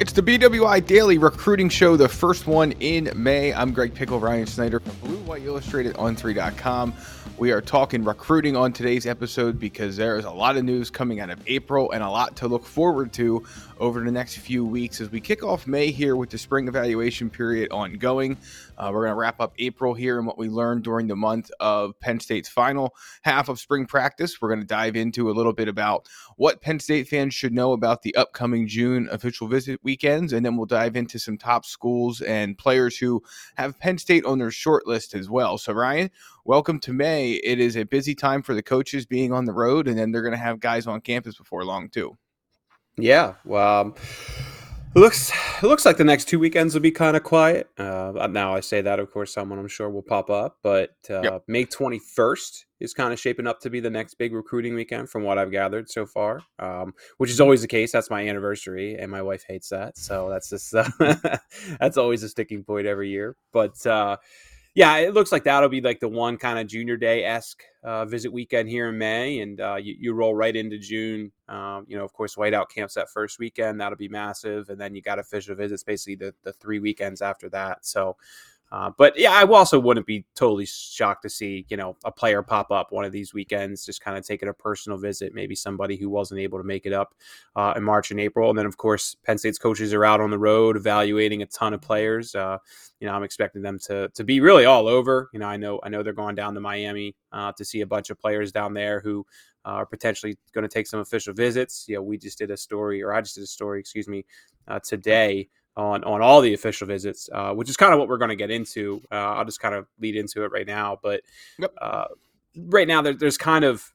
It's the BWI Daily Recruiting Show, the first one in May. I'm Greg Pickel, Ryan Snyder from Blue White Illustrated on 3.com. We are talking recruiting on today's episode because there is a lot of news coming out of April and a lot to look forward to over the next few weeks as we kick off May here with the spring evaluation period ongoing. Uh, we're going to wrap up April here and what we learned during the month of Penn State's final half of spring practice. We're going to dive into a little bit about what Penn State fans should know about the upcoming June official visit weekends, and then we'll dive into some top schools and players who have Penn State on their short list as well. So, Ryan, welcome to May. It is a busy time for the coaches being on the road, and then they're going to have guys on campus before long, too. Yeah, well, um, it looks it looks like the next two weekends will be kind of quiet. Uh, now I say that, of course, someone I'm sure will pop up, but uh, yep. May 21st is kind of shaping up to be the next big recruiting weekend, from what I've gathered so far. Um, which is always the case. That's my anniversary, and my wife hates that, so that's just uh, that's always a sticking point every year. But uh, yeah, it looks like that'll be like the one kind of junior day esque uh, visit weekend here in May, and uh, you, you, roll right into June. Um, you know, of course, Whiteout camps that first weekend. That'll be massive, and then you got official visits basically the, the three weekends after that. So uh, but yeah, I also wouldn't be totally shocked to see you know a player pop up one of these weekends, just kind of taking a personal visit. Maybe somebody who wasn't able to make it up uh, in March and April, and then of course Penn State's coaches are out on the road evaluating a ton of players. Uh, you know, I'm expecting them to to be really all over. You know, I know I know they're going down to Miami uh, to see a bunch of players down there who uh, are potentially going to take some official visits. You know, we just did a story, or I just did a story, excuse me, today on on all the official visits, uh, which is kind of what we're going to get into. Uh, I'll just kind of lead into it right now, but yep. uh, right now there, there's kind of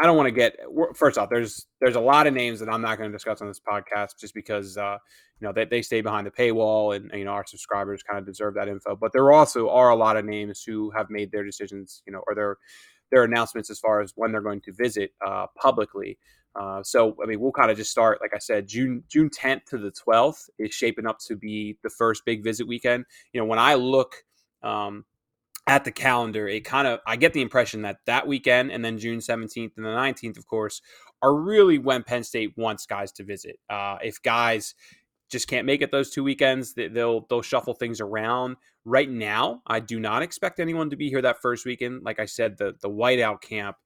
I don't want to get first off. There's there's a lot of names that I'm not going to discuss on this podcast just because uh, you know they, they stay behind the paywall and you know our subscribers kind of deserve that info. But there also are a lot of names who have made their decisions, you know, or their their announcements as far as when they're going to visit uh, publicly. Uh, so I mean, we'll kind of just start, like I said, June June 10th to the 12th is shaping up to be the first big visit weekend. You know, when I look um, at the calendar, it kind of I get the impression that that weekend and then June 17th and the 19th, of course, are really when Penn State wants guys to visit. Uh, if guys just can't make it those two weekends, they'll they'll shuffle things around. Right now, I do not expect anyone to be here that first weekend. Like I said, the the whiteout camp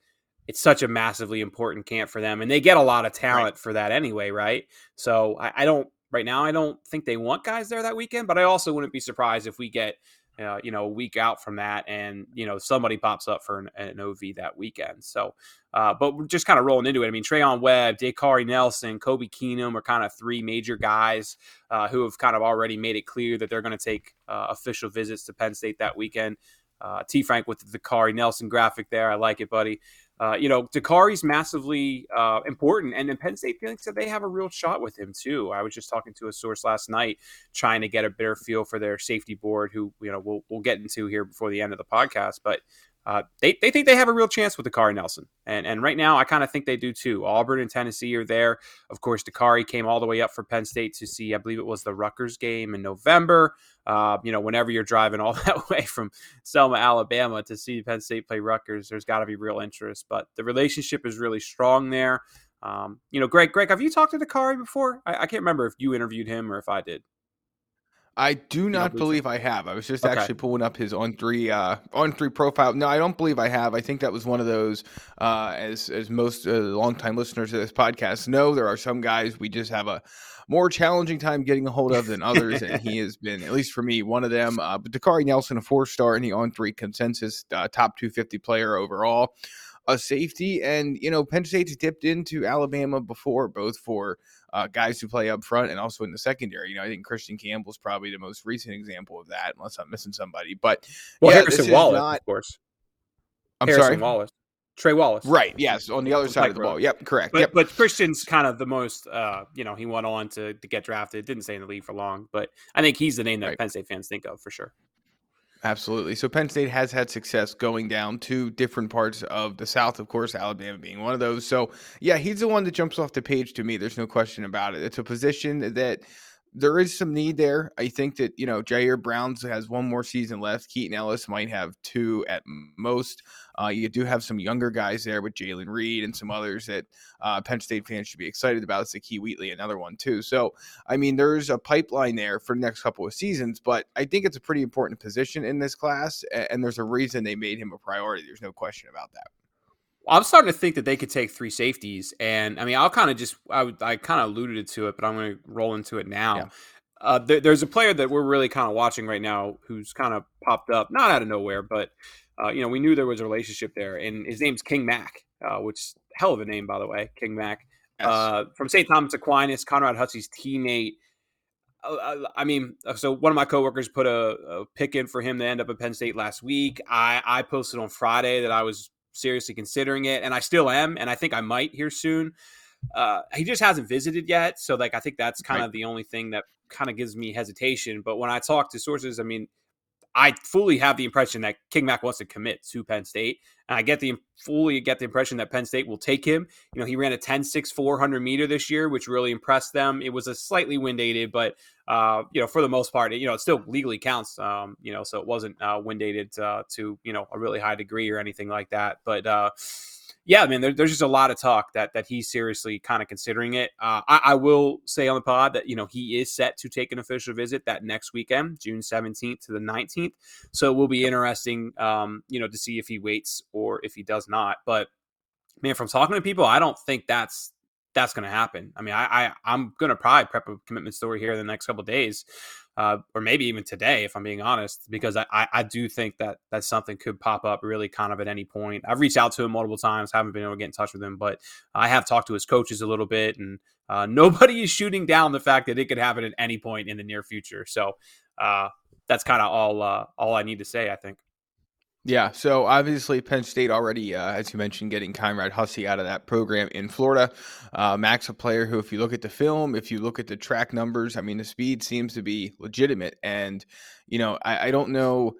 it's such a massively important camp for them, and they get a lot of talent right. for that anyway, right? So I, I, don't right now. I don't think they want guys there that weekend, but I also wouldn't be surprised if we get. Uh, you know, a week out from that, and you know somebody pops up for an, an OV that weekend. So, uh, but we're just kind of rolling into it. I mean, Trayon Webb, Dakaari Nelson, Kobe Keenum are kind of three major guys uh, who have kind of already made it clear that they're going to take uh, official visits to Penn State that weekend. Uh, T. Frank with the Dakaari Nelson graphic there. I like it, buddy. Uh, you know, Dakaari's massively uh, important, and then Penn State thinks that they have a real shot with him too. I was just talking to a source last night, trying to get a better feel for their safety board, who you know we'll we'll get into here before the end of the podcast. But uh, they, they think they have a real chance with Dakaari Nelson. And, and right now, I kind of think they do too. Auburn and Tennessee are there. Of course, Dakaari came all the way up for Penn State to see, I believe it was the Rutgers game in November. Uh, you know, whenever you're driving all that way from Selma, Alabama to see Penn State play Rutgers, there's got to be real interest. But the relationship is really strong there. Um, you know, Greg, Greg, have you talked to Dakaari before? I, I can't remember if you interviewed him or if I did. I do not believe I have. I was just okay. actually pulling up his on three uh, on three profile. No, I don't believe I have. I think that was one of those. Uh, as as most uh, longtime listeners of this podcast know, there are some guys we just have a more challenging time getting a hold of than others, and he has been, at least for me, one of them. Uh, but Dakaari Nelson, a four star in the on three consensus, uh, top two fifty player overall a safety. And, you know, Penn State's dipped into Alabama before, both for uh, guys who play up front and also in the secondary. You know, I think Christian Campbell's probably the most recent example of that, unless I'm missing somebody. But well, yeah, Harrison Wallace, not... of course. I'm Harrison sorry, Wallace. Trey Wallace. Right. Yes. On the other side of the ball. Yep. Correct. But, yep. but Christian's kind of the most, uh, you know, he went on to, to get drafted. Didn't stay in the league for long, but I think he's the name that right. Penn State fans think of for sure. Absolutely. So Penn State has had success going down to different parts of the South, of course, Alabama being one of those. So, yeah, he's the one that jumps off the page to me. There's no question about it. It's a position that there is some need there. I think that, you know, Ji'Ayir Browns has one more season left. Keaton Ellis might have two at most. Uh, you do have some younger guys there with Jaylen Reed and some others that uh, Penn State fans should be excited about. Zakee Wheatley, another one too. So, I mean, there's a pipeline there for the next couple of seasons, but I think it's a pretty important position in this class, and there's a reason they made him a priority. There's no question about that. I'm starting to think that they could take three safeties, and I mean, I'll kind of just I, I kind of alluded to it, but I'm going to roll into it now. Yeah. Uh, there, there's a player that we're really kind of watching right now who's kind of popped up, not out of nowhere, but uh, you know, we knew there was a relationship there, and his name's King Mack, uh, which hell of a name by the way, King Mack, yes. Uh, from St. Thomas Aquinas, Conrad Hussey's teammate. Uh, I mean, so one of my coworkers put a, a pick in for him to end up at Penn State last week. I, I posted on Friday that I was seriously considering it, and I still am, and I think I might here soon. Uh, he just hasn't visited yet, so like I think that's kind right. of the only thing that kind of gives me hesitation. But when I talk to sources, I mean, I fully have the impression that King Mack wants to commit to Penn State. And I get the fully get the impression that Penn State will take him. You know, he ran a 10 6 400 meter this year, which really impressed them. It was a slightly wind aided, but, uh, you know, for the most part, you know, it still legally counts, um, you know, so it wasn't uh, wind aided uh, to, you know, a really high degree or anything like that. But, uh, yeah, I mean, there, there's just a lot of talk that that he's seriously kind of considering it. Uh, I, I, will say on the pod that you know he is set to take an official visit that next weekend, June 17th to the 19th. So it will be interesting, um, you know, to see if he waits or if he does not. But man, from talking to people, I don't think that's that's going to happen. I mean, I, I am going to probably prep a commitment story here in the next couple days uh, or maybe even today, if I'm being honest, because I, I do think that that something could pop up really kind of at any point. I've reached out to him multiple times, haven't been able to get in touch with him, but I have talked to his coaches a little bit, and uh, nobody is shooting down the fact that it could happen at any point in the near future. So uh, that's kind of all uh, all I need to say, I think. Yeah, so obviously Penn State already, uh, as you mentioned, getting Conrad Hussey out of that program in Florida. Uh, Max, a player who, if you look at the film, if you look at the track numbers, I mean, the speed seems to be legitimate. And, you know, I, I don't know,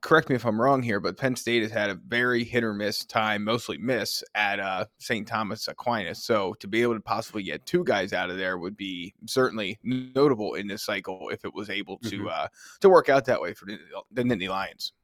correct me if I'm wrong here, but Penn State has had a very hit or miss time, mostly miss, at uh, St. Thomas Aquinas. So to be able to possibly get two guys out of there would be certainly notable in this cycle if it was able to mm-hmm. uh, to work out that way for the, the Nittany Lions.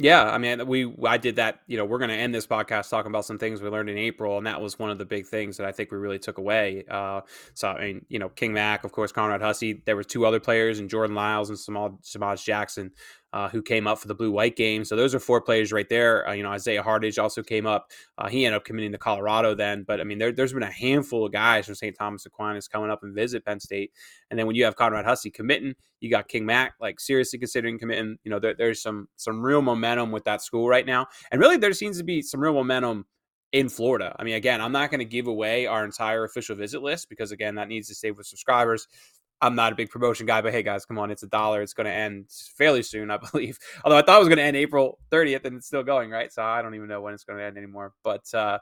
Yeah, I mean, we I did that. You know, we're going to end this podcast talking about some things we learned in April, and that was one of the big things that I think we really took away. Uh, so, I mean, you know, King Mack, of course, Conrad Hussey. There were two other players, and Jordan Lyles and Samaj Jackson, uh, who came up for the blue white game. So those are four players right there. Uh, you know, Isaiah Hardage also came up. Uh, he ended up committing to Colorado then. But I mean, there, has been a handful of guys from St. Thomas Aquinas coming up and visit Penn State. And then when you have Conrad Hussey committing, you got King Mack like seriously considering committing. You know, there, there's some some real momentum with that school right now, and really there seems to be some real momentum in Florida. I mean, again, I'm not going to give away our entire official visit list because, again, that needs to stay with subscribers. I'm not a big promotion guy, but hey guys, come on, it's a dollar. It's going to end fairly soon, I believe. Although I thought it was going to end April 30th, and it's still going, right? So I don't even know when it's going to end anymore. But uh,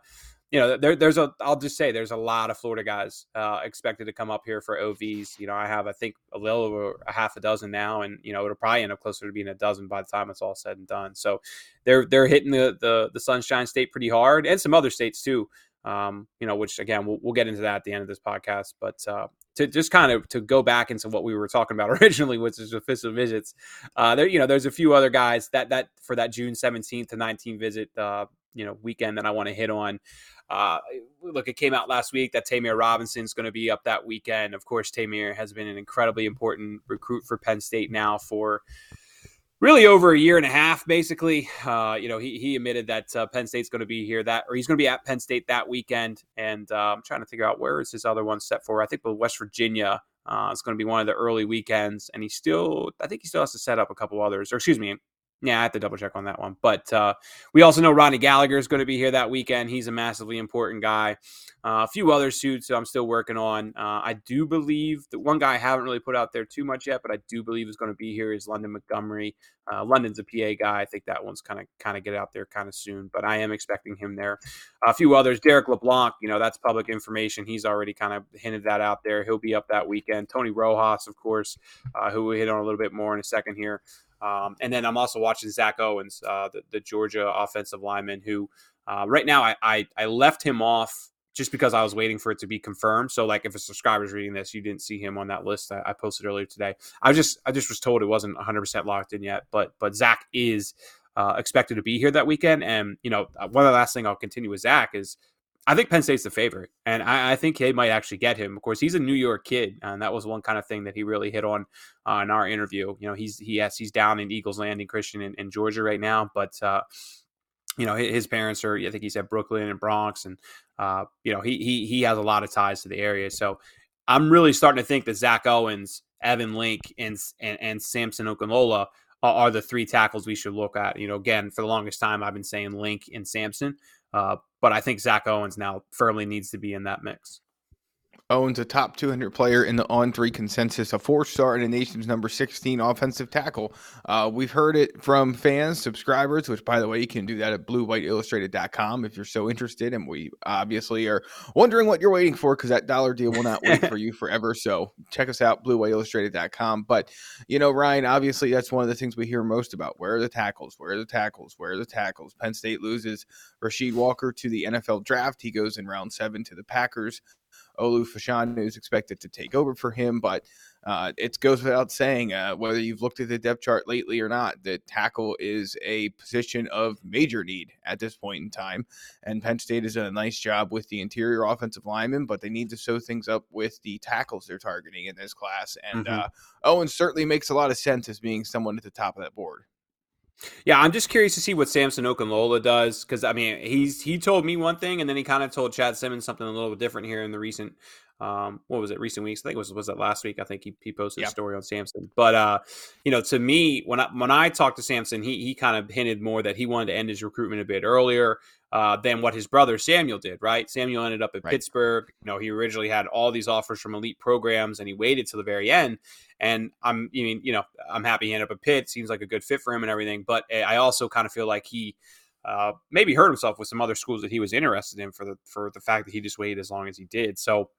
you know, there, there's a. I'll just say there's a lot of Florida guys uh, expected to come up here for OVs. You know, I have I think a little over a half a dozen now, and you know it'll probably end up closer to being a dozen by the time it's all said and done. So they're they're hitting the the, the Sunshine State pretty hard, and some other states too. Um, you know, which again we'll, we'll get into that at the end of this podcast. But uh, to just kind of to go back into what we were talking about originally, which is official visits. Uh, there, you know, there's a few other guys that that for that June 17th to 19th visit, uh, you know, weekend that I want to hit on. Uh, look, it came out last week that Ta'Mere Robinson's going to be up that weekend. Of course, Ta'Mere has been an incredibly important recruit for Penn State now for really over a year and a half, basically. Uh, you know, he, he admitted that uh, Penn State's going to be here that, or he's going to be at Penn State that weekend. And uh, I'm trying to figure out where is his other one set for. I think West Virginia uh, is going to be one of the early weekends, and he still, I think he still has to set up a couple others, or excuse me, Yeah, I have to double check on that one. But uh, we also know Ronnie Gallagher is going to be here that weekend. He's a massively important guy. Uh, a few other suits I'm still working on. Uh, I do believe that one guy I haven't really put out there too much yet, but I do believe is going to be here is London Montgomery. Uh, London's a PA guy. I think that one's kind of kind of get out there kind of soon, but I am expecting him there. A few others. Derek LeBlanc, you know, that's public information. He's already kind of hinted that out there. He'll be up that weekend. Tony Rojas, of course, uh, who we hit on a little bit more in a second here. Um, and then I'm also watching Zach Owens, uh, the, the, Georgia offensive lineman, who uh, right now I, I, I left him off just because I was waiting for it to be confirmed. So like if a subscriber's reading this, you didn't see him on that list I, I posted earlier today. I just I just was told it wasn't 100 percent locked in yet, but but Zach is uh, expected to be here that weekend. And you know uh, one of the last thing I'll continue with Zach is I think Penn State's the favorite, and I, I, think they might actually get him. Of course, he's a New York kid, and that was one kind of thing that he really hit on uh, in our interview. You know, he's he yes, he's down in Eagles Landing Christian in, in Georgia right now, but uh, you know his parents are I think he said Brooklyn and Bronx, and uh, you know he he he has a lot of ties to the area. So I'm really starting to think that Zach Owens, Evan Link, and and, and Samson Okunlola are, are the three tackles we should look at. You know, again for the longest time I've been saying Link and Samson. Uh, but I think Zach Owens now firmly needs to be in that mix. Owens a top 200 player in the on three consensus, a four star and a nation's number 16 offensive tackle. Uh, we've heard it from fans, subscribers, which, by the way, you can do that at bluewhiteillustrated.com if you're so interested. And we obviously are wondering what you're waiting for because that dollar deal will not wait for you forever. So check us out, bluewhiteillustrated.com. But, you know, Ryan, obviously, that's one of the things we hear most about. Where are the tackles? Where are the tackles? Where are the tackles? Penn State loses Rasheed Walker to the NFL draft. He goes in round seven to the Packers. Olu Fashanu is expected to take over for him, but uh, it goes without saying uh, whether you've looked at the depth chart lately or not, that tackle is a position of major need at this point in time. And Penn State has done a nice job with the interior offensive linemen, but they need to sew things up with the tackles they're targeting in this class. And mm-hmm. uh, Owen certainly makes a lot of sense as being someone at the top of that board. Yeah, I'm just curious to see what Samson Okunlola does because I mean he's he told me one thing and then he kind of told Chad Simmons something a little bit different here in the recent um what was it recent weeks? I think it was was that last week? I think he, he posted a story on Samson. But uh you know to me when I when I talked to Samson he he kind of hinted more that he wanted to end his recruitment a bit earlier uh, than what his brother Samuel did, right? Samuel ended up at right. Pittsburgh. You know, he originally had all these offers from elite programs, and he waited till the very end. And I'm, I mean, you know, I'm happy he ended up at Pitt. Seems like a good fit for him and everything. But eh, I also kind of feel like he uh, maybe hurt himself with some other schools that he was interested in for the for the fact that he just waited as long as he did. So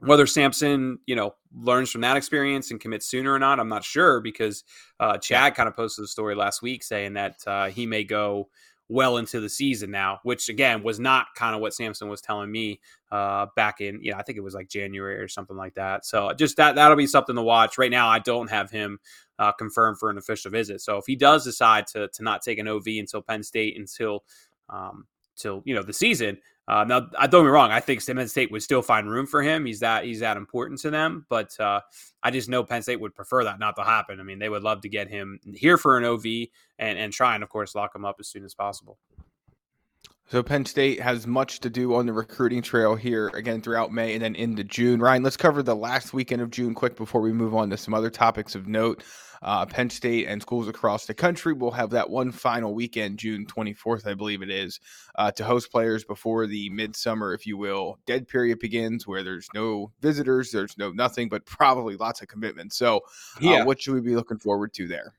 whether Samson, you know, learns from that experience and commits sooner or not, I'm not sure because uh, Chad kind of posted a story last week saying that uh, he may go well into the season now, which again was not kind of what Samson was telling me uh, back in, you know, I think it was like January or something like that. So just that that'll be something to watch. Right now, I don't have him uh, confirmed for an official visit. So if he does decide to to not take an OV until Penn State until um, till you know the season, uh, now, I don't get me wrong. I think Penn State would still find room for him. He's that he's that important to them. But uh, I just know Penn State would prefer that not to happen. I mean, they would love to get him here for an OV and and try and of course lock him up as soon as possible. So Penn State has much to do on the recruiting trail here again throughout May and then into June. Ryan, let's cover the last weekend of June quick before we move on to some other topics of note. Uh, Penn State and schools across the country will have that one final weekend, June 24th, I believe it is, uh, to host players before the midsummer, if you will, dead period begins, where there's no visitors, there's no nothing, but probably lots of commitments. So, uh, yeah. what should we be looking forward to there?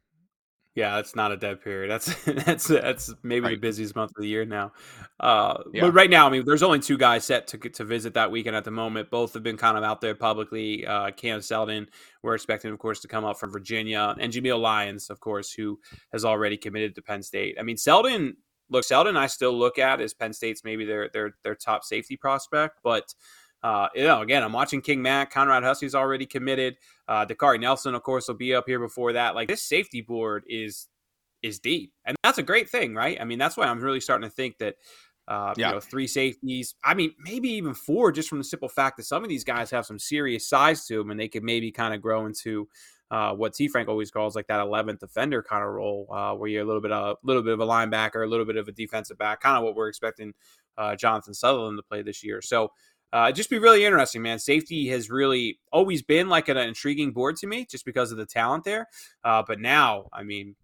Yeah, that's not a dead period. That's that's that's maybe right. the busiest month of the year now. Uh, yeah. But right now, I mean, there's only two guys set to to visit that weekend at the moment. Both have been kind of out there publicly. Uh, Cam Seldon, we're expecting, of course, to come up from Virginia, and Jameial Lyons, of course, who has already committed to Penn State. I mean, Seldon. Look, Seldon, I still look at as Penn State's maybe their their their top safety prospect, but uh, you know, again, I'm watching King Mack. Conrad Hussey's already committed. Uh, Dakaari Nelson, of course, will be up here before that. Like this safety board is is deep, and that's a great thing, right? I mean, that's why I'm really starting to think that. Uh, yeah. You know, three safeties. I mean, maybe even four, just from the simple fact that some of these guys have some serious size to them, and they could maybe kind of grow into uh, what T. Frank always calls like that eleventh defender kind of role, uh, where you're a little bit a little bit of a linebacker, a little bit of a defensive back, kind of what we're expecting uh, Jonathan Sutherland to play this year. So uh, just be really interesting, man. Safety has really always been like an, intriguing board to me, just because of the talent there. Uh, but now, I mean,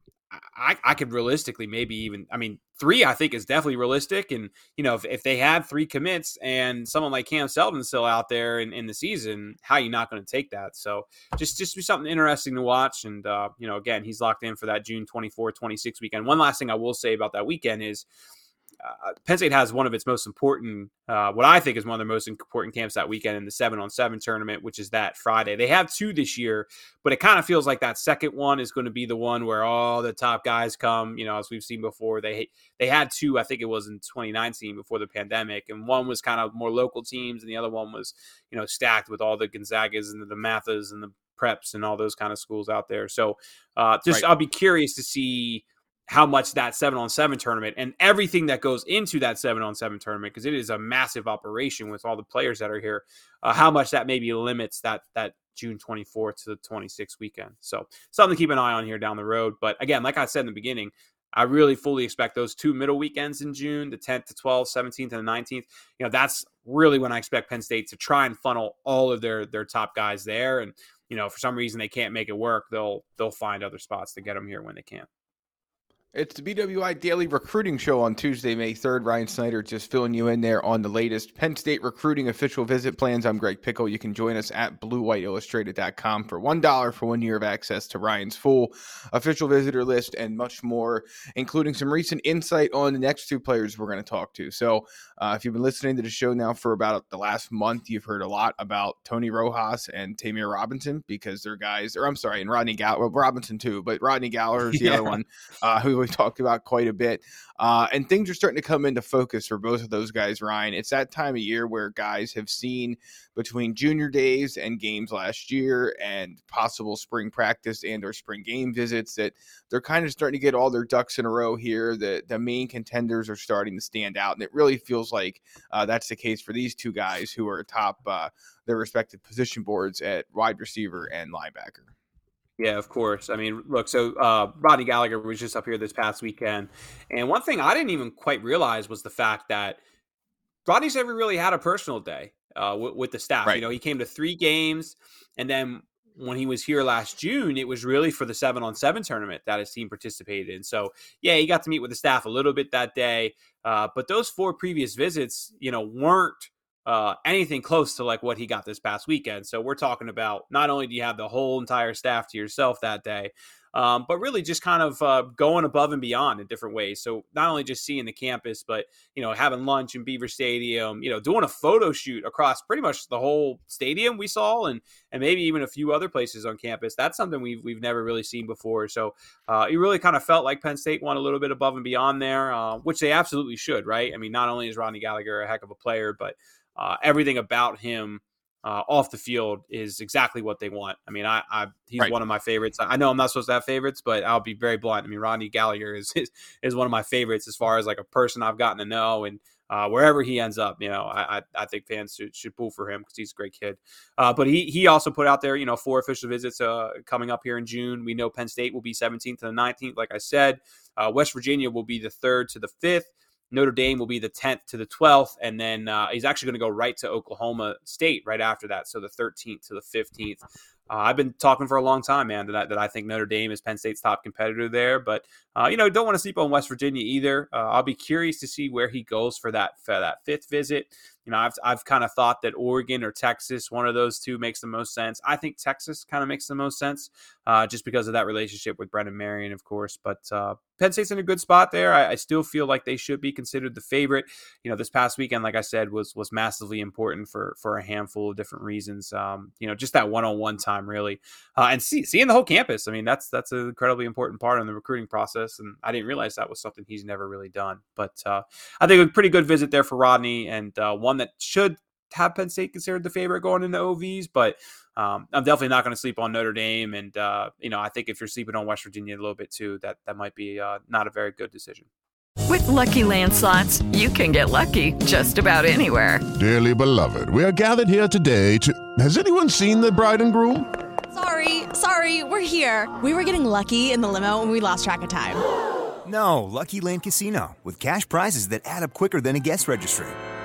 I, I could realistically maybe even I mean three I think is definitely realistic and you know if, if they have three commits and someone like Cam Seldon still out there in, in the season how are you not going to take that so just just be something interesting to watch and uh, you know again he's locked in for that June 24 26 weekend one last thing I will say about that weekend is uh, Penn State has one of its most important, uh, what I think is one of the most important camps that weekend in the seven on seven tournament, which is that Friday. They have two this year, but it kind of feels like that second one is going to be the one where all the top guys come. You know, as we've seen before, they they had two. I think it was in 2019 before the pandemic, and one was kind of more local teams, and the other one was you know stacked with all the Gonzagas and DeMathas and the Preps and all those kind of schools out there. So, uh, just right. I'll be curious to see how much that seven on seven tournament and everything that goes into that seven on seven tournament because it is a massive operation with all the players that are here uh, how much that maybe limits that that june 24th to the 26th weekend. So something to keep an eye on here down the road. But again like i said in the beginning i really fully expect those two middle weekends in june the 10th to 12th 17th and the 19th you know that's really when i expect penn state to try and funnel all of their their top guys there. And you know for some reason they can't make it work they'll they'll find other spots to get them here when they can it's the BWI Daily Recruiting Show on Tuesday, May 3rd. Ryan Snyder just filling you in there on the latest Penn State recruiting official visit plans. I'm Greg Pickel. You can join us at bluewhiteillustrated.com for $1 for one year of access to Ryan's full official visitor list and much more, including some recent insight on the next two players we're going to talk to. So, uh, if you've been listening to the show now for about the last month, you've heard a lot about Tony Rojas and Ta'Mere Robinson because they're guys, or I'm sorry, and Rodney Gallagher, well, Robinson too, but Rodney Gallagher is the yeah. other one uh, who we talked about quite a bit. Uh, and things are starting to come into focus for both of those guys, Ryan. It's that time of year where guys have seen between junior days and games last year and possible spring practice and or spring game visits that they're kind of starting to get all their ducks in a row here. The, the main contenders are starting to stand out. And it really feels like uh, that's the case for these two guys who are top uh, their respective position boards at wide receiver and linebacker. Yeah, of course. I mean, look, so uh, Rodney Gallagher was just up here this past weekend. And one thing I didn't even quite realize was the fact that Rodney's never really had a personal day uh, with, with, the staff. Right. You know, he came to three games. And then when he was here last June, it was really for the seven on seven tournament that his team participated in. So, yeah, he got to meet with the staff a little bit that day. Uh, but those four previous visits, you know, weren't uh, anything close to like what he got this past weekend. So we're talking about not only do you have the whole entire staff to yourself that day, um, but really just kind of uh, going above and beyond in different ways. So not only just seeing the campus, but you know having lunch in Beaver Stadium, you know doing a photo shoot across pretty much the whole stadium we saw, and and maybe even a few other places on campus. That's something we've we've never really seen before. So uh, it really kind of felt like Penn State went a little bit above and beyond there, uh, which they absolutely should, right? I mean, not only is Rodney Gallagher a heck of a player, but uh, everything about him uh, off the field is exactly what they want. I mean, I, I he's right. one of my favorites. I know I'm not supposed to have favorites, but I'll be very blunt. I mean, Rodney Gallagher is, is, is one of my favorites as far as like a person I've gotten to know and uh, wherever he ends up, you know, I, I, I think fans should, should pull for him because he's a great kid. Uh, but he he also put out there, you know, four official visits uh, coming up here in June. We know Penn State will be 17th to the 19th, like I said. Uh, West Virginia will be the third to the fifth. Notre Dame will be the 10th to the 12th, and then uh, he's actually going to go right to Oklahoma State right after that, so the 13th to the 15th. Uh, I've been talking for a long time, man, that I, that I think Notre Dame is Penn State's top competitor there. But uh, you know, don't want to sleep on West Virginia either. Uh, I'll be curious to see where he goes for that for that fifth visit. You know, I've I've kind of thought that Oregon or Texas, one of those two, makes the most sense. I think Texas kind of makes the most sense, uh, just because of that relationship with Brennan Marion, of course. But uh, Penn State's in a good spot there. I, I, still feel like they should be considered the favorite. You know, this past weekend, like I said, was was massively important for for a handful of different reasons. Um, you know, just that one on one time, really, uh, and see, seeing the whole campus. I mean, that's that's an incredibly important part in the recruiting process, and I didn't realize that was something he's never really done. But uh, I think a pretty good visit there for Rodney, and uh, one that should have Penn State considered the favorite going into OVs, but um, I'm definitely not going to sleep on Notre Dame, and uh, you know I think if you're sleeping on West Virginia a little bit too, that that might be uh, not a very good decision. With Lucky Land slots, you can get lucky just about anywhere. Dearly beloved, we are gathered here today to. Has anyone seen the bride and groom? Sorry, sorry, we're here. We were getting lucky in the limo, and we lost track of time. No, Lucky Land Casino with cash prizes that add up quicker than a guest registry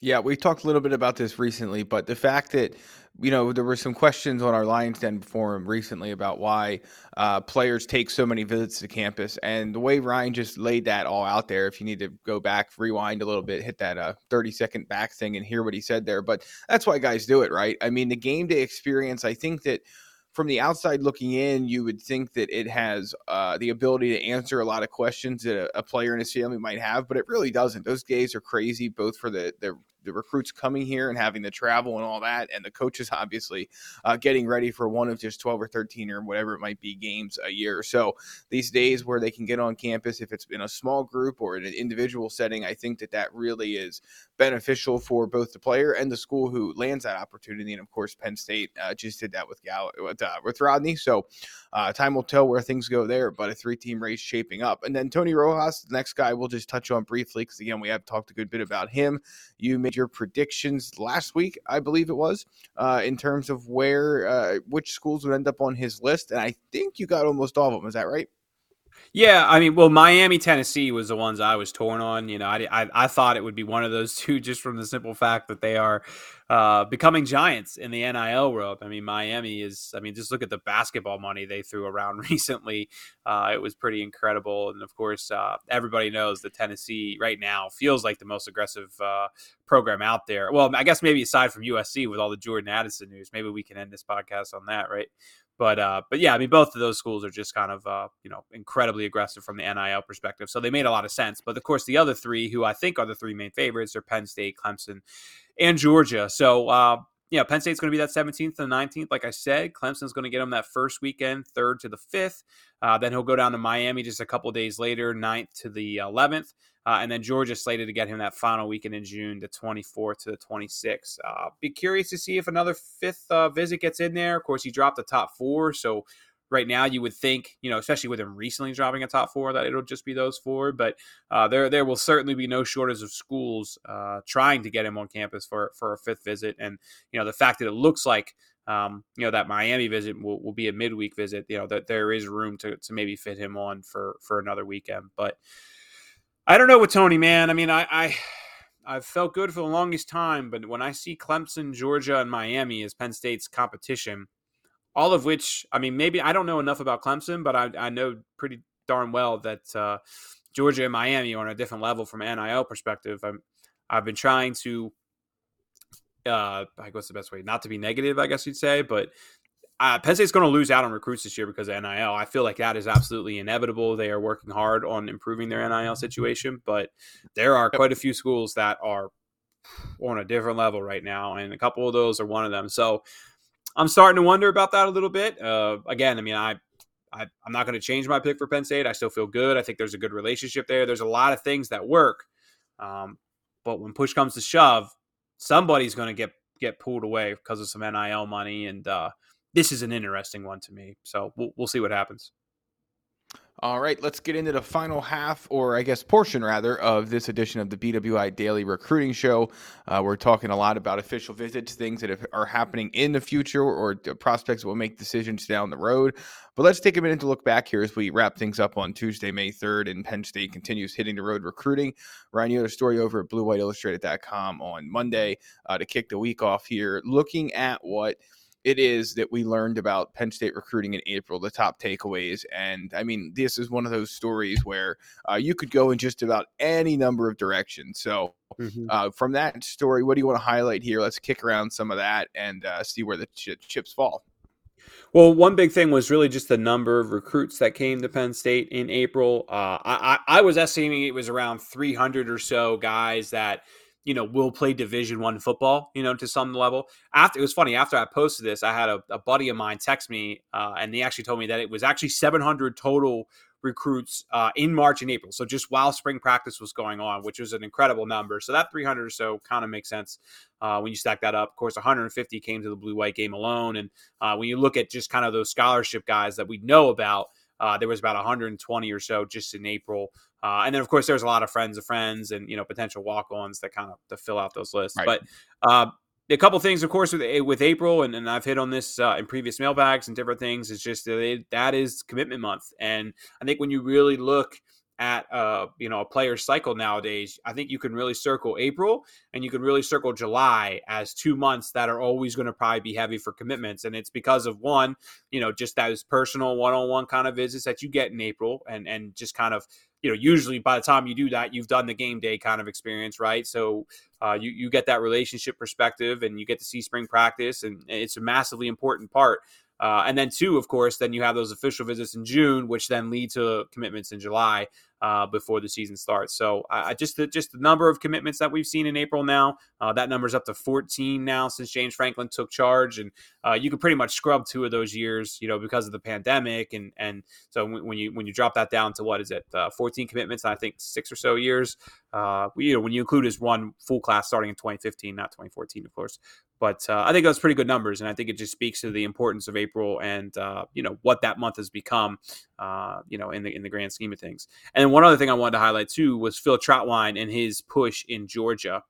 Yeah, we talked a little bit about this recently, but the fact that you know there were some questions on our Lions Den forum recently about why uh, players take so many visits to campus, and the way Ryan just laid that all out there. If you need to go back, rewind a little bit, hit that uh, thirty second back thing, and hear what he said there. But that's why guys do it, right? I mean, the game day experience. I think that from the outside looking in, you would think that it has uh, the ability to answer a lot of questions that a, a, player and his family might have, but it really doesn't. Those days are crazy, both for the, the the recruits coming here and having the travel and all that, and the coaches obviously uh, getting ready for one of just 12 or 13 or whatever it might be games a year. So these days where they can get on campus, if it's in a small group or in an individual setting, I think that that really is beneficial for both the player and the school who lands that opportunity. And of course, Penn State uh, just did that with Gal with, uh, with Rodney. So uh, time will tell where things go there. But a three-team race shaping up, and then Tony Rojas, the next guy, we'll just touch on briefly because again we have talked a good bit about him. You made your predictions last week, I believe it was, uh, in terms of where uh, which schools would end up on his list, and I think you got almost all of them. Is that right? Yeah, I mean, well, Miami, Tennessee was the ones I was torn on. You know, I, I, I thought it would be one of those two just from the simple fact that they are uh, becoming giants in the NIL world. I mean, Miami is, I mean, just look at the basketball money they threw around recently. Uh, it was pretty incredible. And of course, uh, everybody knows that Tennessee right now feels like the most aggressive uh, program out there. Well, I guess maybe aside from USC with all the Jordan Addison news, maybe we can end this podcast on that, right? But uh, but yeah, I mean, both of those schools are just kind of uh, you know incredibly aggressive from the NIL perspective, so they made a lot of sense. But of course, the other three, who I think are the three main favorites, are Penn State, Clemson, and Georgia. So uh, yeah, Penn State's going to be that 17th and 19th. Like I said, Clemson's going to get him that first weekend, third to the fifth. Uh, then he'll go down to Miami just a couple days later, 9th to the 11th. Uh, and then Georgia slated to get him that final weekend in June, the 24th to the 26th. Uh, be curious to see if another fifth uh, visit gets in there. Of course, he dropped the top four, so right now you would think, you know, especially with him recently dropping a top four, that it'll just be those four. But uh, there there will certainly be no shortage of schools uh, trying to get him on campus for for a fifth visit. And you know, the fact that it looks like um, you know that Miami visit will, will be a midweek visit. You know that there is room to to maybe fit him on for for another weekend, but. I don't know with Tony, man. I mean, I, I I've felt good for the longest time, but when I see Clemson, Georgia, and Miami as Penn State's competition, all of which, I mean, maybe I don't know enough about Clemson, but I, I know pretty darn well that uh, Georgia and Miami are on a different level from an NIL perspective. I'm, I've been trying to, uh, I guess the best way not to be negative, I guess you'd say, but uh, Penn State's going to lose out on recruits this year because of NIL. I feel like that is absolutely inevitable. They are working hard on improving their NIL situation, but there are quite a few schools that are on a different level right now, and a couple of those are one of them. So I'm starting to wonder about that a little bit. Uh, again, I mean, I, I am not going to change my pick for Penn State. I still feel good. I think there's a good relationship there. There's a lot of things that work, um, but when push comes to shove, somebody's going to get get pulled away because of some NIL money and. Uh, this is an interesting one to me. So we'll, we'll see what happens. All right, let's get into the final half, or I guess portion rather, of this edition of the BWI Daily Recruiting Show. Uh, we're talking a lot about official visits, things that are happening in the future, or prospects will make decisions down the road. But let's take a minute to look back here as we wrap things up on Tuesday, May 3rd, and Penn State continues hitting the road recruiting. Ryan, you had a story over at BlueWhiteIllustrated.com on Monday uh, to kick the week off here, looking at what – it is that we learned about Penn State recruiting in April, the top takeaways. And I mean, this is one of those stories where uh, you could go in just about any number of directions. So, mm-hmm. uh, from that story, what do you want to highlight here? Let's kick around some of that and uh, see where the ch- chips fall. Well, one big thing was really just the number of recruits that came to Penn State in April. Uh, I, I, I was estimating it was around 300 or so guys that you know will play division one football you know to some level. After it was funny after i posted this i had a, a buddy of mine text me uh, and he actually told me that it was actually 700 total recruits uh, in march and april so just while spring practice was going on which was an incredible number. So that 300 or so kind of makes sense uh, when you stack that up. Of course 150 came to the blue white game alone and uh, when you look at just kind of those scholarship guys that we know about uh, there was about 120 or so just in April, uh, and then of course there's a lot of friends of friends and you know potential walk-ons that kind of to fill out those lists. Right. But uh, a couple things, of course, with with April, and, and I've hit on this uh, in previous mailbags and different things. It's just that it, that is commitment month, and I think when you really look at uh, you know a player's cycle nowadays, I think you can really circle April and you can really circle July as two months that are always going to probably be heavy for commitments, and it's because of one, you know, just those personal one-on-one kind of visits that you get in April, and and just kind of you know, usually by the time you do that, you've done the game day kind of experience, right? So uh, you you get that relationship perspective, and you get to see spring practice, and it's a massively important part. Uh, and then two, of course, then you have those official visits in June, which then lead to commitments in July uh, before the season starts. So I just the, just the number of commitments that we've seen in April now, uh, that number's up to 14 now since James Franklin took charge, and uh, you can pretty much scrub two of those years, you know, because of the pandemic, and and so when you when you drop that down to what is it, uh, 14 commitments, I think six or so years, uh, you know, when you include his one full class starting in 2015, not 2014, of course. But uh, I think those are pretty good numbers, and I think it just speaks to the importance of April and you know what that month has become, you know, in the in the grand scheme of things. And then one other thing I wanted to highlight too was Phil Trautwein and his push in Georgia.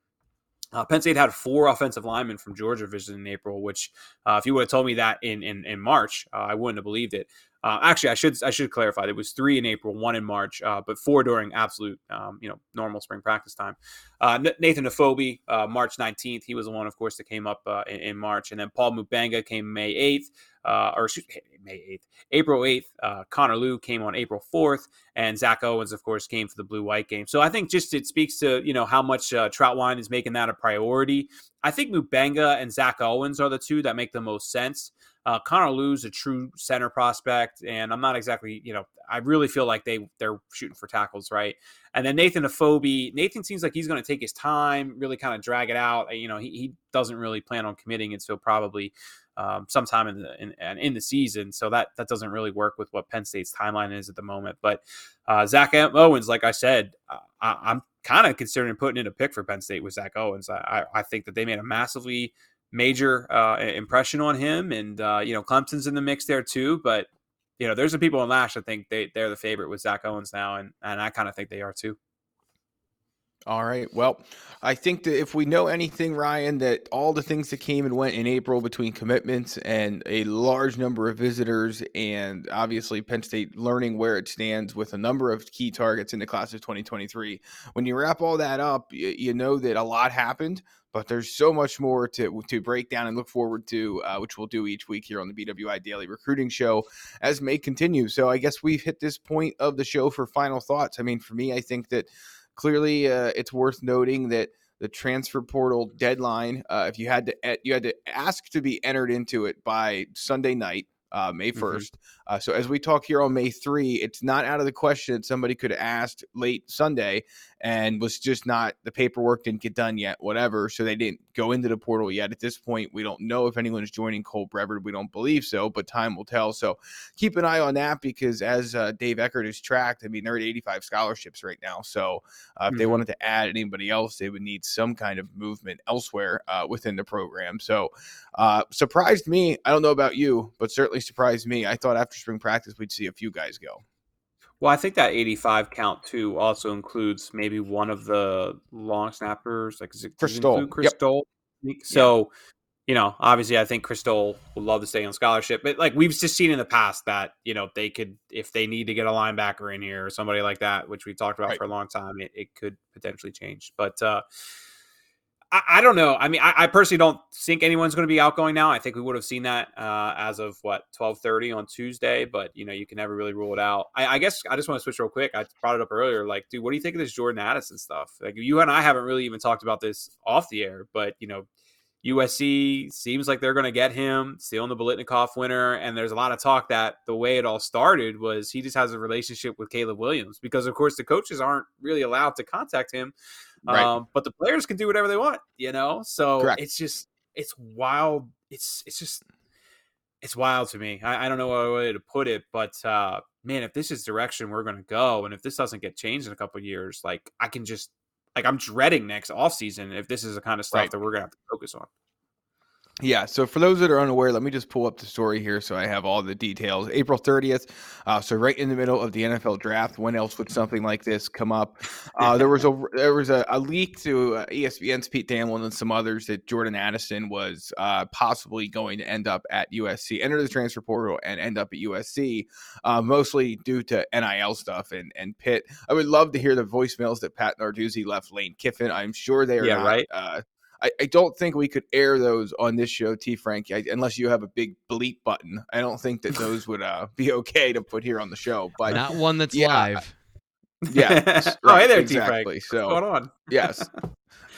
Uh, Penn State had four offensive linemen from Georgia visiting in April, which, uh, if you would have told me that in in, in March, uh, I wouldn't have believed it. Uh, actually, I should I should clarify. There was three in April, one in March, uh, but four during absolute, um, you know, normal spring practice time. Uh, Nathan Afobe, March 19th. He was the one, of course, that came up in, in, March, and then Paul Mubanga came May 8th uh, or excuse, May 8th, April 8th. Uh, Connor Lew came on April 4th, and Zach Owens, of course, came for the blue white game. So I think just it speaks to you know how much uh, Trautwein is making that a priority. I think Mubanga and Zach Owens are the two that make the most sense. Uh, Connor Lew's a true center prospect, and I'm not exactly, you know, I really feel like they they're shooting for tackles, right? And then Nathan Afobe, Nathan seems like he's going to take his time, really kind of drag it out. You know, he, he doesn't really plan on committing until probably um, sometime in the in, in, the season. So that that doesn't really work with what Penn State's timeline is at the moment. But uh, Zach Owens, like I said, I, am kind of considering putting in a pick for Penn State with Zach Owens. I, I think that they made a massively major uh, impression on him, and uh, you know Clemson's in the mix there too. But you know, there's some people in Lash. I think they they're the favorite with Zach Owens now, and and I kind of think they are too. All right. Well, I think that if we know anything, Ryan, that all the things that came and went in April between commitments and a large number of visitors, and obviously Penn State learning where it stands with a number of key targets in the class of 2023, when you wrap all that up, you, you know that a lot happened, but there's so much more to to break down and look forward to, uh, which we'll do each week here on the BWI Daily Recruiting Show as May continues. So I guess we've hit this point of the show for final thoughts. I mean, for me, I think that clearly uh, it's worth noting that the transfer portal deadline uh, if you had to you had to ask to be entered into it by sunday night uh, May 1st. Uh, so as we talk here on May 3, it's not out of the question that somebody could have asked late Sunday and was just not the paperwork didn't get done yet, whatever. So they didn't go into the portal yet. At this point, we don't know if anyone is joining Cole Brevard. We don't believe so, but time will tell. So keep an eye on that because as uh, Dave Eckert is tracked, I mean, they're at 85 scholarships right now. So uh, if mm-hmm. they wanted to add anybody else, they would need some kind of movement elsewhere uh, within the program. So uh, surprised me. I don't know about you, but certainly surprised me. I thought after spring practice, we'd see a few guys go. Well, I think that 85 count too also includes maybe one of the long snappers, like Chris Stoll. Crystal. Yep. So, yep. you know, obviously, I think Chris Stoll would love to stay on scholarship, but like we've just seen in the past that you know they could, if they need to get a linebacker in here or somebody like that, which we talked about right. for a long time, it, it could potentially change. But uh, I, I, don't know. I mean, I, I, personally don't think anyone's going to be outgoing now. I think we would have seen that uh, as of what twelve thirty on Tuesday, but you know, you can never really rule it out. I, I, guess I just want to switch real quick. I brought it up earlier. Like, dude, what do you think of this Jordan Addison stuff? Like, you and I haven't really even talked about this off the air, but you know, USC seems like they're going to get him, stealing the Biletnikoff winner. And there's a lot of talk that the way it all started was he just has a relationship with Caleb Williams because, of course, the coaches aren't really allowed to contact him. Right. Um, but the players can do whatever they want, you know? So Correct. it's just, it's wild. It's, it's just, it's wild to me. I, I don't know what way to put it, but uh, man, if this is direction we're going to go, and if this doesn't get changed in a couple years, like I can just like I'm dreading next off season if this is the kind of stuff right. that we're gonna have to focus on. Yeah, so for those that are unaware, let me just pull up the story here so I have all the details. April 30th, uh, so right in the middle of the NFL draft. When else would something like this come up? Uh, there was a there was a, a leak to uh, ESPN's Pete Thamel and some others that Jordan Addison was uh, possibly going to end up at USC, enter the transfer portal, and end up at USC, uh, mostly due to NIL stuff and and Pitt. I would love to hear the voicemails that Pat Narduzzi left Lane Kiffin. I'm sure they are Yeah, not, right. I, I don't think we could air those on this show, T. Frank, I, unless you have a big bleep button. I don't think that those would uh, be okay to put here on the show. But Not one that's yeah, live. yeah, oh, hey there, T. exactly. Frank. So What's going on? yes.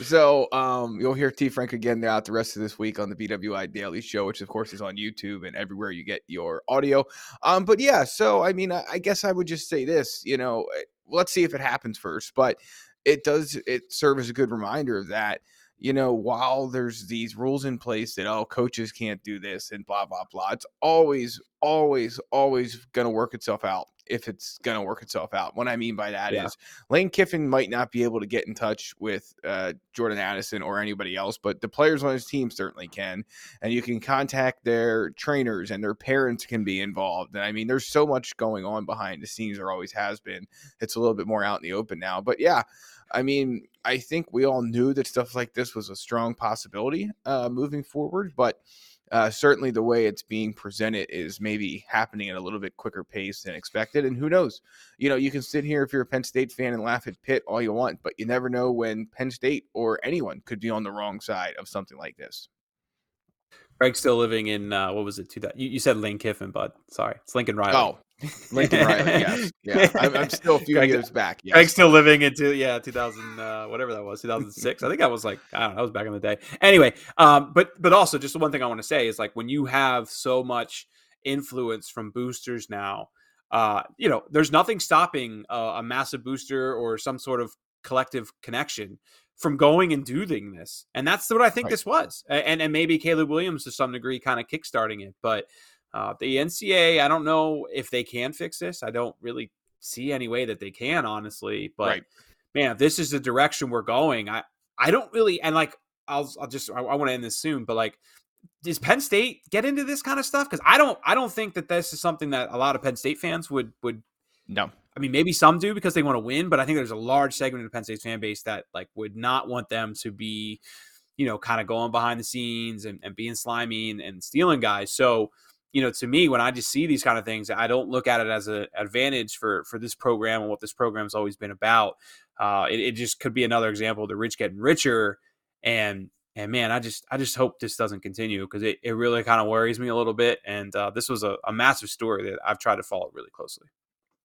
So um, you'll hear T. Frank again throughout the rest of this week on the BWI Daily Show, which of course is on YouTube and everywhere you get your audio. Um, but yeah, so I mean, I, I guess I would just say this. You know, let's see if it happens first, but it does it serve as a good reminder of that you know while there's these rules in place that oh coaches can't do this and blah blah blah it's always always always going to work itself out if it's going to work itself out what i mean by that is Yeah. lane kiffin might not be able to get in touch with uh, jordan addison or anybody else but the players on his team certainly can and you can contact their trainers and their parents can be involved and i mean there's so much going on behind the scenes there always has been it's a little bit more out in the open now but yeah I mean, I think we all knew that stuff like this was a strong possibility uh, moving forward, but uh, certainly the way it's being presented is maybe happening at a little bit quicker pace than expected. And who knows? You know, you can sit here if you're a Penn State fan and laugh at Pitt all you want, but you never know when Penn State or anyone could be on the wrong side of something like this. Greg's still living in uh, what was it? Two, you, you said Lane Kiffin, but sorry, it's Lincoln Riley. Oh, Lincoln Riley, yes. Yeah, I'm, I'm still a few Greg- years back. Yes. Greg's still living into yeah, 2000 uh, whatever that was, 2006. I think I was like I don't know, that was back in the day. Anyway, um, but but also just the one thing I want to say is like when you have so much influence from boosters now, uh, you know, there's nothing stopping uh, a massive booster or some sort of collective connection from going and doing this, and that's what I think Right. this was, and and maybe Caleb Williams to some degree kind of kickstarting it, but. Uh, the NCAA, I don't know if they can fix this. I don't really see any way that they can, honestly. But Right. man, if this is the direction we're going, I I don't really and like I'll I'll just I, I want to end this soon, but like does Penn State get into this kind of stuff? Because I don't I don't think that this is something that a lot of Penn State fans would would. No. I mean, maybe some do because they want to win, but I think there's a large segment of the Penn State fan base that like would not want them to be, you know, kind of going behind the scenes and, and being slimy and, and stealing guys. So, you know, to me, when I just see these kind of things, I don't look at it as an advantage for for this program and what this program's always been about. Uh, it, it just could be another example of the rich getting richer, and and man, I just I just hope this doesn't continue because it, it really kind of worries me a little bit. And uh, this was a, a massive story that I've tried to follow really closely.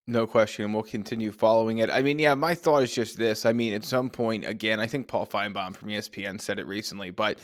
No question. We'll continue following it. I mean, yeah, my thought is just this. I mean, at some point, again, I think Paul Finebaum from ESPN said it recently, but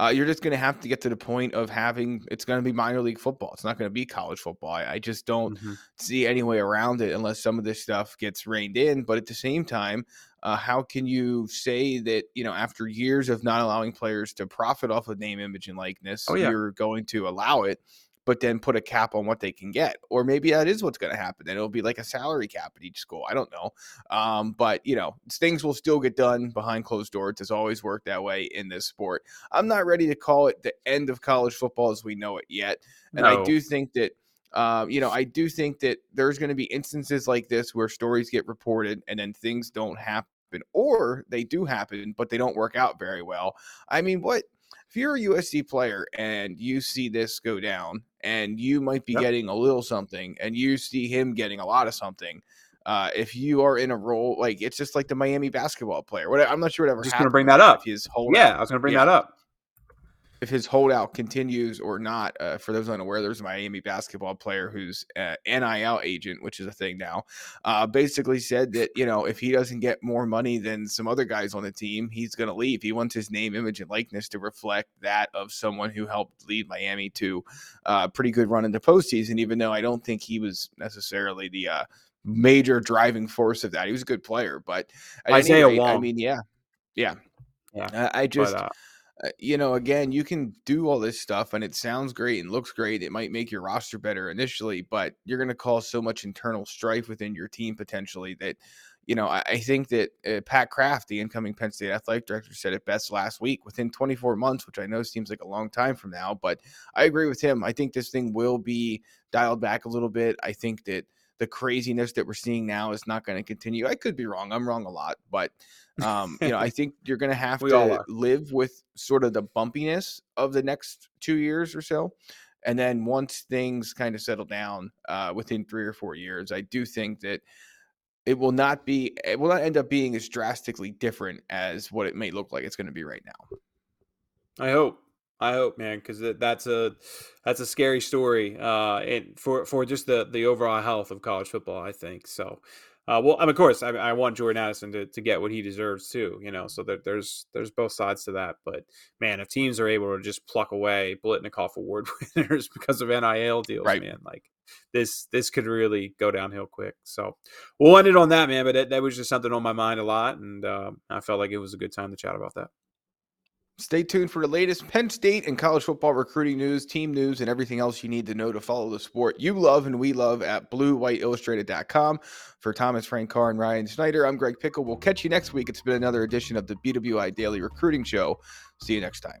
uh, you're just going to have to get to the point of having it's going to be minor league football. It's not going to be college football. I, I just don't Mhm. see any way around it unless some of this stuff gets reined in. But at the same time, uh, how can you say that, you know, after years of not allowing players to profit off of name, image, and likeness, Oh, yeah. you're going to allow it? But then put a cap on what they can get. Or maybe that is what's going to happen. Then it'll be like a salary cap at each school. I don't know. Um, but, you know, things will still get done behind closed doors. It's always worked that way in this sport. I'm not ready to call it the end of college football as we know it yet. And I do think that. Um, you know, I do think that there's going to be instances like this where stories get reported and then things don't happen, or they do happen, but they don't work out very well. I mean, what if you're a USC player and you see this go down and you might be Yep. getting a little something and you see him getting a lot of something? Uh, if you are in a role like it's just like the Miami basketball player, what I'm not sure whatever. Just gonna bring that up. His holdout, Yeah, I was going to bring Yeah. that up. If his holdout continues or not. Uh, for those unaware, there's a Miami basketball player who's uh, NIL agent, which is a thing now. Uh, basically said that you know if he doesn't get more money than some other guys on the team, he's going to leave. He wants his name, image, and likeness to reflect that of someone who helped lead Miami to uh, a pretty good run in the postseason. Even though I don't think he was necessarily the uh, major driving force of that, he was a good player. But Isaiah rate, I mean, yeah, yeah. Yeah, I, just. but, uh, uh, you know, again, you can do all this stuff and it sounds great and looks great. It might make your roster better initially, but you're going to cause so much internal strife within your team potentially that, you know, I, I think that uh, Pat Kraft, the incoming Penn State athletic director, said it best last week within 24 months, which I know seems like a long time from now, but I agree with him. I think this thing will be dialed back a little bit. I think that the craziness that we're seeing now is not going to continue. I could be wrong. I'm wrong a lot, but um, you know, I think you're going to have to live with sort of the bumpiness of the next two years or so. And then once things kind of settle down uh, within three or four years, I do think that it will not be, it will not end up being as drastically different as what it may look like it's going to be right now. I hope. I hope, man, because that's a that's a scary story, uh, and for for just the the overall health of college football, I think so. Uh, well, I mean, of course, I, I, want Jordan Addison to, to get what he deserves too. You know, so that there's there's both sides to that. But man, if teams are able to just pluck away Biletnikoff Award winners because of NIL deals, right. man, like this this could really go downhill quick. So we'll end it on that, man. But that, that was just something on my mind a lot, and uh, I felt like it was a good time to chat about that. Stay tuned for the latest Penn State and college football recruiting news, team news, and everything else you need to know to follow the sport you love and we love at bluewhiteillustrated.com. For Thomas Frank Carr and Ryan Snyder, I'm Greg Pickel. We'll catch you next week. It's been another edition of the BWI Daily Recruiting Show. See you next time.